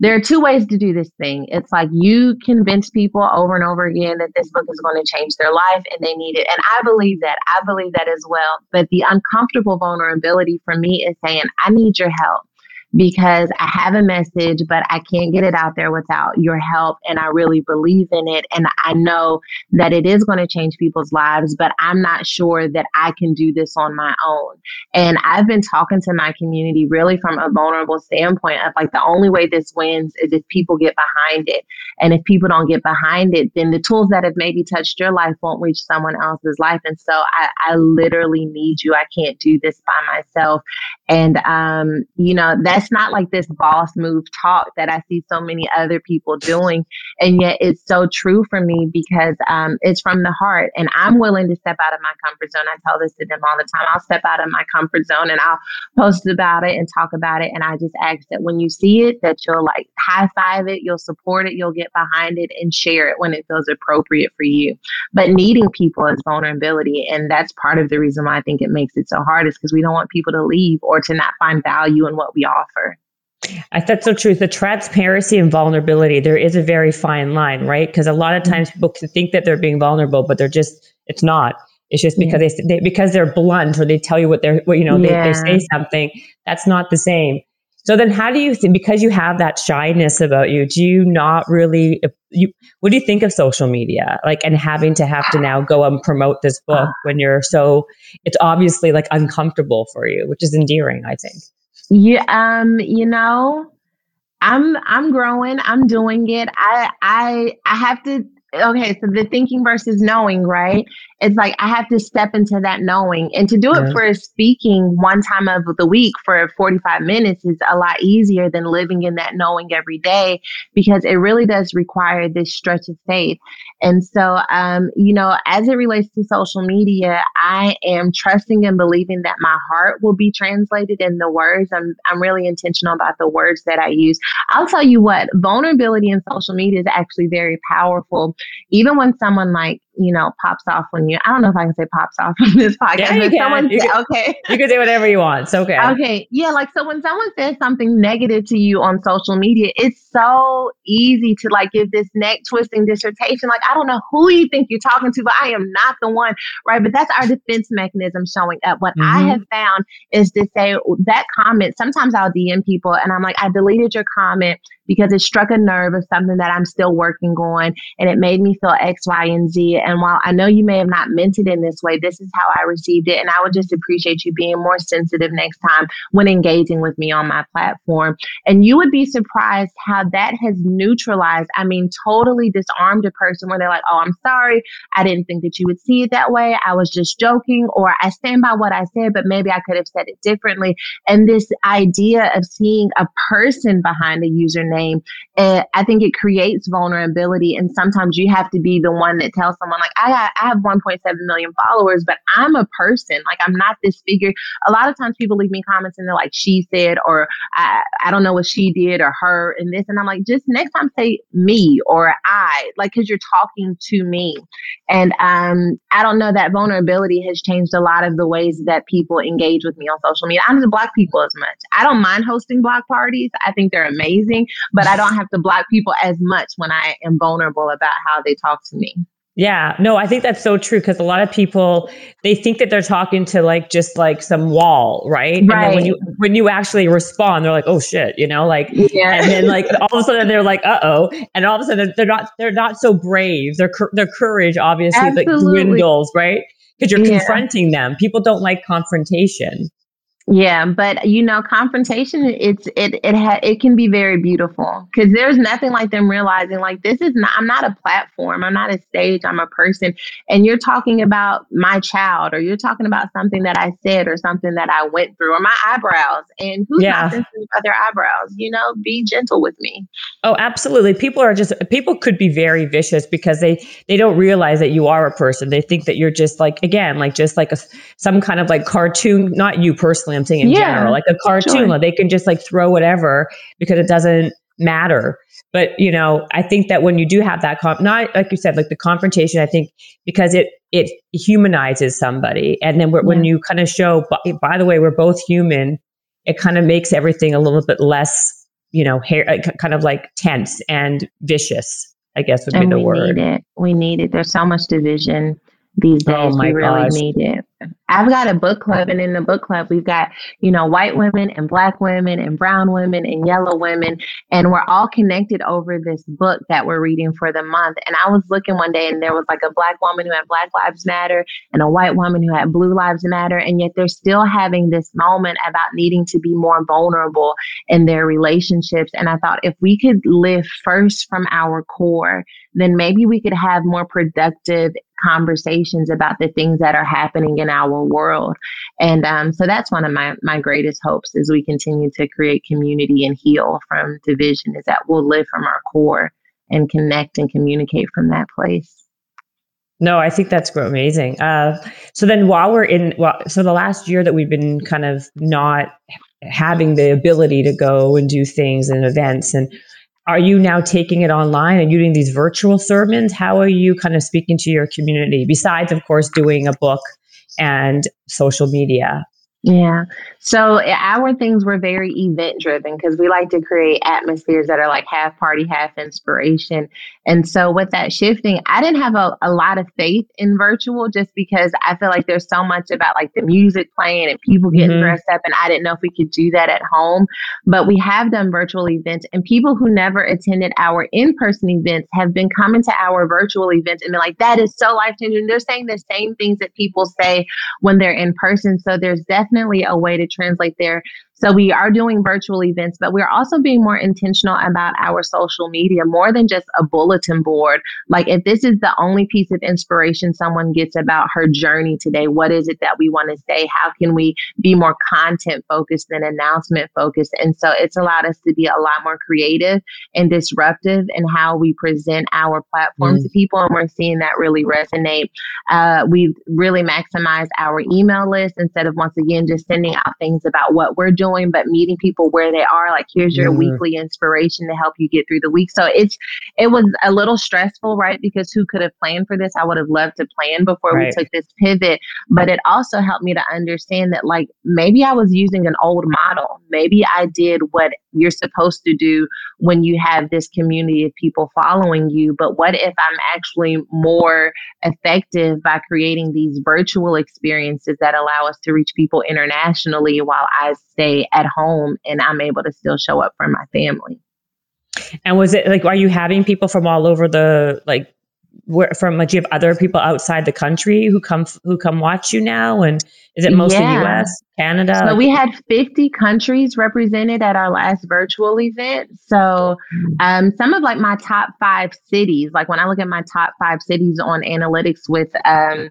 there are two ways to do this thing. It's like you convince people over and over again that this book is going to change their life and they need it. And I believe that. I believe that as well. But the uncomfortable vulnerability for me is saying, I need your help because I have a message, but I can't get it out there without your help. And I really believe in it. And I know that it is going to change people's lives, but I'm not sure that I can do this on my own. And I've been talking to my community really from a vulnerable standpoint of like the only way this wins is if people get behind it. And if people don't get behind it, then the tools that have maybe touched your life won't reach someone else's life. And so I, I literally need you. I can't do this by myself. And, um, you know, that's not like this boss move talk that I see so many other people doing. And yet it's so true for me because um, it's from the heart. And I'm willing to step out of my comfort zone. I tell this to them all the time. I'll step out of my comfort zone and I'll post about it and talk about it. And I just ask that when you see it, that you'll like high five it, you'll support it, you'll get behind it and share it when it feels appropriate for you. But needing people is vulnerability. And that's part of the reason why I think it makes it so hard is because we don't want people to leave or to not find value in what we offer. I that's so true. The transparency and vulnerability, there is a very fine line, right? Because a lot of mm-hmm. times people think that they're being vulnerable, but they're just, it's not. It's just because yeah. they, they, because they're blunt or they tell you what they're, what, you know, yeah. they, they say something. That's not the same. So then how do you think, because you have that shyness about you, do you not really, you, what do you think of social media? Like, and having to have to now go and promote this book ah. when you're so, it's obviously like uncomfortable for you, which is endearing, I think. Yeah. Um, you know, I'm, I'm growing, I'm doing it. I, I, I have to, okay, so the thinking versus knowing, right? It's like I have to step into that knowing. And to do it for speaking one time of the week for 45 minutes is a lot easier than living in that knowing every day because it really does require this stretch of faith. And so, um, you know, as it relates to social media, I am trusting and believing that my heart will be translated in the words. I'm, I'm really intentional about the words that I use. I'll tell you what, vulnerability in social media is actually very powerful. Even when someone like you know, pops off when you, I don't know if I can say pops off on this podcast, yeah, you can. You can, okay. You can say whatever you want. It's okay. Okay. Yeah. Like, so when someone says something negative to you on social media, it's so easy to like give this neck twisting dissertation. Like, I don't know who you think you're talking to, but I am not the one. Right. But that's our defense mechanism showing up. What mm-hmm. I have found is to say that comment, sometimes I'll DM people and I'm like, I deleted your comment because it struck a nerve of something that I'm still working on and it made me feel X, Y, and Z. And while I know you may have not meant it in this way, this is how I received it. And I would just appreciate you being more sensitive next time when engaging with me on my platform. And you would be surprised how that has neutralized, I mean, totally disarmed a person where they're like, oh, I'm sorry. I didn't think that you would see it that way. I was just joking, or I stand by what I said, but maybe I could have said it differently. And this idea of seeing a person behind a username name. And I think it creates vulnerability. And sometimes you have to be the one that tells someone, like, I, I have 1.7 million followers, but I'm a person. Like, I'm not this figure. A lot of times people leave me comments and they're like, she said, or I, I don't know what she did, or her, and this. And I'm like, just next time say me or I, like, because you're talking to me. And um, I don't know that vulnerability has changed a lot of the ways that people engage with me on social media. I don't block people as much. I don't mind hosting block parties. I think they're amazing, but I don't have to block people as much when I am vulnerable about how they talk to me. Yeah, no, I think that's so true because a lot of people they think that they're talking to like just like some wall, right? right. And then when you when you actually respond, they're like, "Oh shit," you know, like, yeah. and then like all of a sudden they're like, "Uh oh," and all of a sudden they're not they're not so brave. Their their courage obviously Absolutely. like dwindles, right? Because you're yeah. confronting them. People don't like confrontation. Yeah, but you know, confrontation it's it it ha- it can be very beautiful because there's nothing like them realizing like this is not I'm not a platform, I'm not a stage, I'm a person, and you're talking about my child or you're talking about something that I said or something that I went through or my eyebrows, and who's yeah. not sensitive about their eyebrows? You know, be gentle with me. Oh, absolutely. People are just people could be very vicious because they they don't realize that you are a person. They think that you're just like again like just like a some kind of like cartoon, not you personally thing in yeah, general, like a cartoon. Sure. They can just like throw whatever because it doesn't matter. But you know, I think that when you do have that, comp- not like you said, like the confrontation, I think because it it humanizes somebody, and then yeah. when you kind of show, by, eh, by the way, we're both human, it kind of makes everything a little bit less you know, hair, eh, kind of like tense and vicious. I guess would and be the we word. Need it. We need it. There's so much division these oh days. Oh we really gosh. need it. I've got a book club, and in the book club, we've got, you know, white women and black women and brown women and yellow women. And we're all connected over this book that we're reading for the month. And I was looking one day, and there was like a black woman who had Black Lives Matter and a white woman who had Blue Lives Matter. And yet they're still having this moment about needing to be more vulnerable in their relationships. And I thought if we could live first from our core, then maybe we could have more productive conversations about the things that are happening in our world. And um, so that's one of my, my greatest hopes as we continue to create community and heal from division is that we'll live from our core and connect and communicate from that place. No, I think that's amazing. Uh, so then, while we're in, well, so the last year that we've been kind of not having the ability to go and do things and events, and are you now taking it online and using these virtual sermons? How are you kind of speaking to your community besides, of course, doing a book and social media? Yeah. So our things were very event driven because we like to create atmospheres that are like half party, half inspiration. And so with that shifting, I didn't have a, a lot of faith in virtual just because I feel like there's so much about like the music playing and people getting mm-hmm. dressed up. And I didn't know if we could do that at home. But we have done virtual events and people who never attended our in person events have been coming to our virtual events and been like, that is so life changing. They're saying the same things that people say when they're in person. So there's definitely definitely a way to translate there so we are doing virtual events, but we're also being more intentional about our social media, more than just a bulletin board. Like if this is the only piece of inspiration someone gets about her journey today, what is it that we want to say? How can we be more content focused than announcement focused? And so it's allowed us to be a lot more creative and disruptive in how we present our platforms mm. to people. And we're seeing that really resonate. Uh, we've really maximized our email list instead of once again just sending out things about what we're doing doing, but meeting people where they are. Like, here's your mm-hmm. weekly inspiration to help you get through the week. So it's it was a little stressful, right? Because who could have planned for this? I would have loved to plan before right. we took this pivot, but it also helped me to understand that like maybe I was using an old model. Maybe I did what you're supposed to do when you have this community of people following you. But what if I'm actually more effective by creating these virtual experiences that allow us to reach people internationally while I stay at home and I'm able to still show up for my family? And was it like, are you having people from all over the like where from like do you have other people outside the country who come who come watch you now and is it mostly yeah. us canada so we had 50 countries represented at our last virtual event so um, some of like my top five cities like when i look at my top five cities on analytics with um,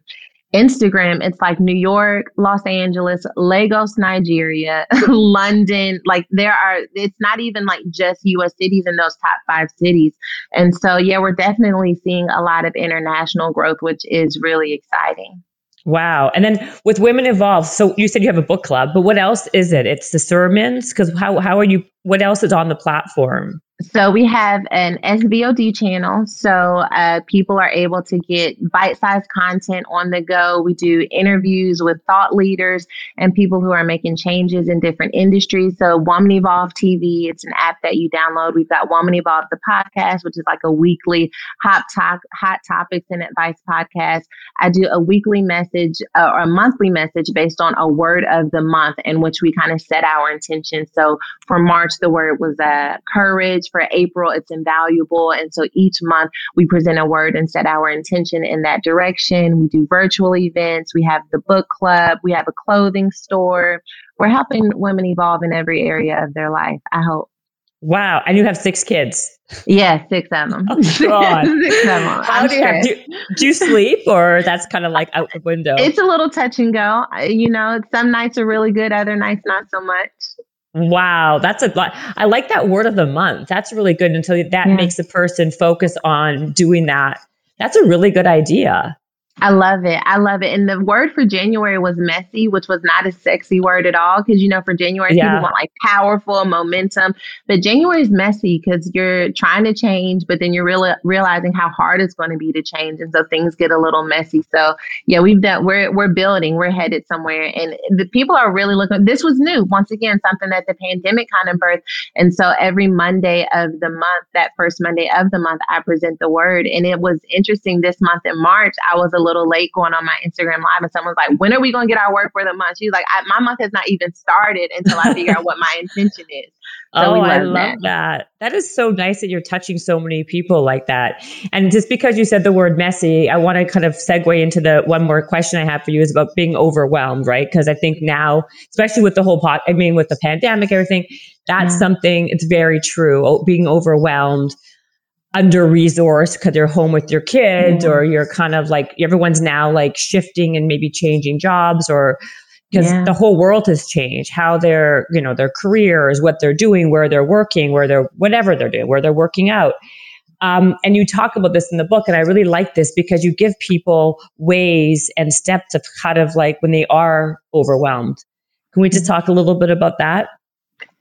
Instagram, it's like New York, Los Angeles, Lagos, Nigeria, London. Like there are, it's not even like just US cities in those top five cities. And so, yeah, we're definitely seeing a lot of international growth, which is really exciting. Wow. And then with Women Evolve, so you said you have a book club, but what else is it? It's the sermons? Because how, how are you, what else is on the platform? So we have an SVOD channel. So uh, people are able to get bite-sized content on the go. We do interviews with thought leaders and people who are making changes in different industries. So Woman Evolve TV, it's an app that you download. We've got Woman Evolve the podcast, which is like a weekly hot talk, hot topics and advice podcast. I do a weekly message uh, or a monthly message based on a word of the month in which we kind of set our intention. So for March, the word was uh, courage for April, it's invaluable. And so each month we present a word and set our intention in that direction. We do virtual events. We have the book club. We have a clothing store. We're helping women evolve in every area of their life, I hope. Wow. And you have six kids. Yeah, six of them. Oh, God. six of them. How do you, have, do, do you sleep or that's kind of like out the window? It's a little touch and go. You know, some nights are really good, other nights not so much. Wow, that's a lot. I like that word of the month. That's really good until that yeah. makes the person focus on doing that. That's a really good idea. I love it. I love it. And the word for January was messy, which was not a sexy word at all. Cause you know, for January, yeah. people want like powerful momentum. But January is messy because you're trying to change, but then you're really realizing how hard it's going to be to change. And so things get a little messy. So yeah, we've done we're we're building, we're headed somewhere. And the people are really looking this was new. Once again, something that the pandemic kind of birthed. And so every Monday of the month, that first Monday of the month, I present the word. And it was interesting this month in March, I was a little late going on my Instagram live, and someone's like, "When are we going to get our work for the month?" She's like, "My month has not even started until I figure out what my intention is." So oh, I love that. that. That is so nice that you're touching so many people like that. And just because you said the word messy, I want to kind of segue into the one more question I have for you is about being overwhelmed, right? Because I think now, especially with the whole pot, I mean, with the pandemic, everything, that's yeah. something, it's very true. Being overwhelmed under resourced because you're home with your kids or you're kind of like everyone's now like shifting and maybe changing jobs or because yeah. the whole world has changed. How their you know their careers what they're doing where they're working where they're whatever they're doing where they're working out. Um, and you talk about this in the book and i really like this because you give people ways and steps of kind of like when they are overwhelmed. Can we just mm-hmm. talk a little bit about that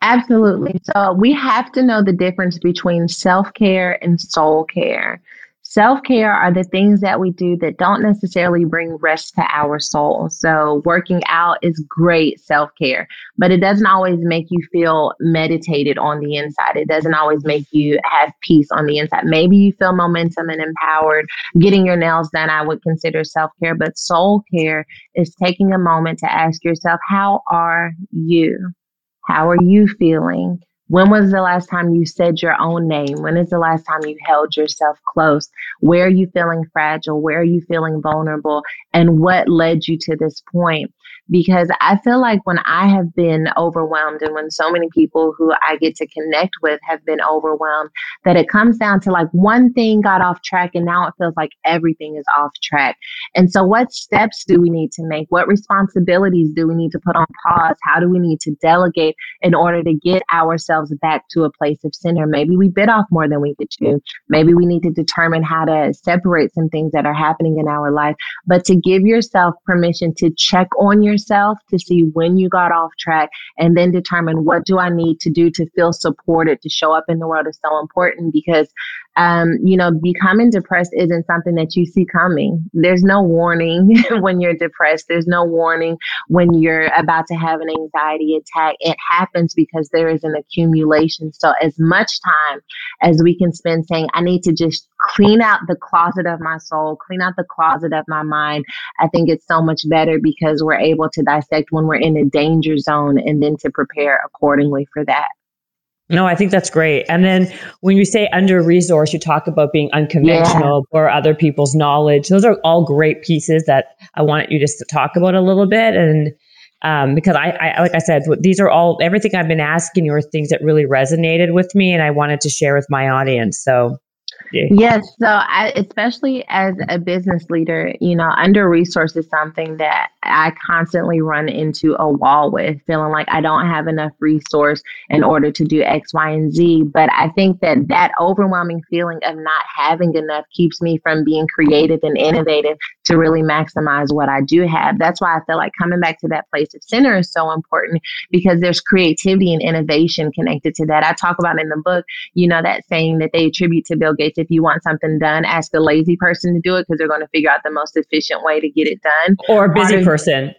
Absolutely. So we have to know the difference between self care and soul care. Self care are the things that we do that don't necessarily bring rest to our soul. So, working out is great self care, but it doesn't always make you feel meditated on the inside. It doesn't always make you have peace on the inside. Maybe you feel momentum and empowered. Getting your nails done, I would consider self care, but soul care is taking a moment to ask yourself, How are you? How are you feeling? When was the last time you said your own name? When is the last time you held yourself close? Where are you feeling fragile? Where are you feeling vulnerable? And what led you to this point? Because I feel like when I have been overwhelmed and when so many people who I get to connect with have been overwhelmed, that it comes down to like one thing got off track and now it feels like everything is off track. And so, what steps do we need to make? What responsibilities do we need to put on pause? How do we need to delegate in order to get ourselves back to a place of center? Maybe we bit off more than we could chew. Maybe we need to determine how to separate some things that are happening in our life, but to give yourself permission to check on your yourself to see when you got off track and then determine what do I need to do to feel supported to show up in the world is so important because um, you know, becoming depressed isn't something that you see coming. There's no warning when you're depressed. There's no warning when you're about to have an anxiety attack. It happens because there is an accumulation. So, as much time as we can spend saying, I need to just clean out the closet of my soul, clean out the closet of my mind, I think it's so much better because we're able to dissect when we're in a danger zone and then to prepare accordingly for that. No, I think that's great. And then when you say under resource, you talk about being unconventional yeah. or other people's knowledge. Those are all great pieces that I wanted you just to talk about a little bit. And um, because I, I, like I said, these are all everything I've been asking you are things that really resonated with me, and I wanted to share with my audience. So Yes. So, I, especially as a business leader, you know, under resource is something that I constantly run into a wall with, feeling like I don't have enough resource in order to do X, Y, and Z. But I think that that overwhelming feeling of not having enough keeps me from being creative and innovative to really maximize what I do have. That's why I feel like coming back to that place of center is so important because there's creativity and innovation connected to that. I talk about in the book, you know, that saying that they attribute to Bill Gates if you want something done, ask the lazy person to do it because they're going to figure out the most efficient way to get it done. Or a busy person.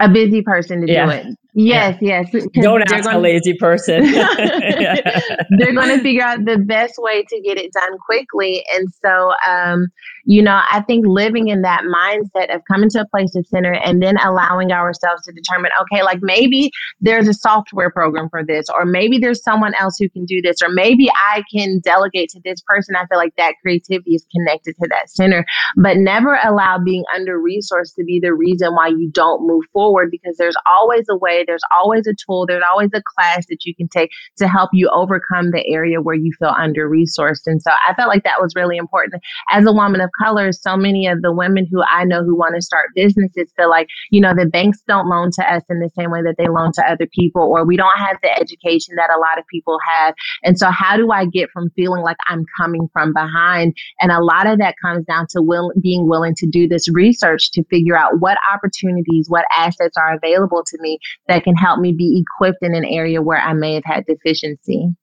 A busy person to yeah. do it. Yes, yeah. yes. Don't ask gonna, a lazy person. they're going to figure out the best way to get it done quickly. And so, um, you know, I think living in that mindset of coming to a place of center and then allowing ourselves to determine, okay, like maybe there's a software program for this, or maybe there's someone else who can do this, or maybe I can delegate to this person. I feel like that creativity is connected to that center, but never allow being under resourced to be the reason why you don't move forward because there's always a way, there's always a tool, there's always a class that you can take to help you overcome the area where you feel under resourced. And so I felt like that was really important as a woman of color, so many of the women who I know who want to start businesses feel like, you know, the banks don't loan to us in the same way that they loan to other people, or we don't have the education that a lot of people have. And so, how do I get from feeling like I'm coming from behind? And a lot of that comes down to will, being willing to do this research to figure out what opportunities, what assets are available to me that can help me be equipped in an area where I may have had deficiency.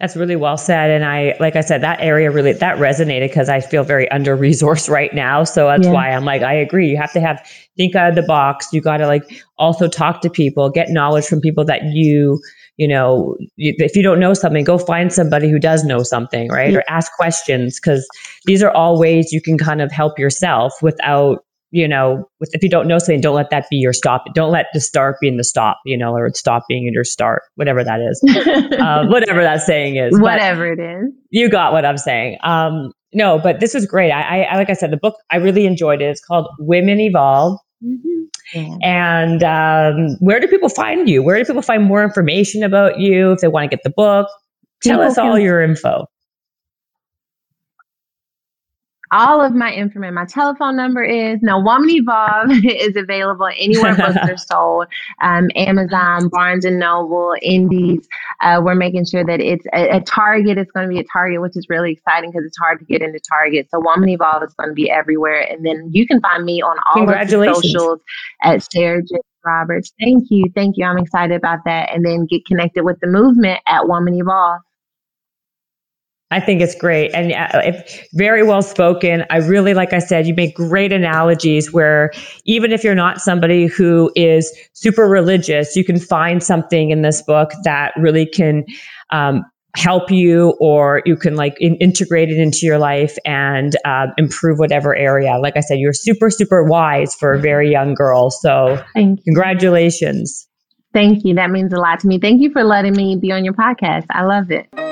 That's really well said. And I, like I said, that area really, that resonated because I feel very under resourced right now. So that's yeah. why I'm like, I agree. You have to have, think out of the box. You got to like also talk to people, get knowledge from people that you, you know, if you don't know something, go find somebody who does know something, right? Yeah. Or ask questions because these are all ways you can kind of help yourself without you know, with, if you don't know something, don't let that be your stop. Don't let the start being the stop, you know, or stop being your start, whatever that is, uh, whatever that saying is. Whatever but it is. You got what I'm saying. Um, no, but this is great. I, I, like I said, the book, I really enjoyed it. It's called Women Evolve. Mm-hmm. Yeah. And um, where do people find you? Where do people find more information about you if they want to get the book? Tell people us all can, your info all of my information. My telephone number is Now, Woman Evolve is available anywhere books are sold. Um, Amazon, Barnes and Noble, Indies. Uh, we're making sure that it's a, a Target. It's going to be a Target, which is really exciting because it's hard to get into Target. So Woman Evolve is going to be everywhere, and then you can find me on all of the socials at Sarah Jakes Roberts. Thank you, thank you. I'm excited about that, and then get connected with the movement at Woman Evolve. I think it's great and uh, if, very well spoken. I really, like I said, you make great analogies where even if you're not somebody who is super religious, you can find something in this book that really can um, help you or you can like in, integrate it into your life and uh, improve whatever area. Like I said, you're super, super wise for a very young girl. So congratulations. Thank you. That means a lot to me. Thank you for letting me be on your podcast. I love it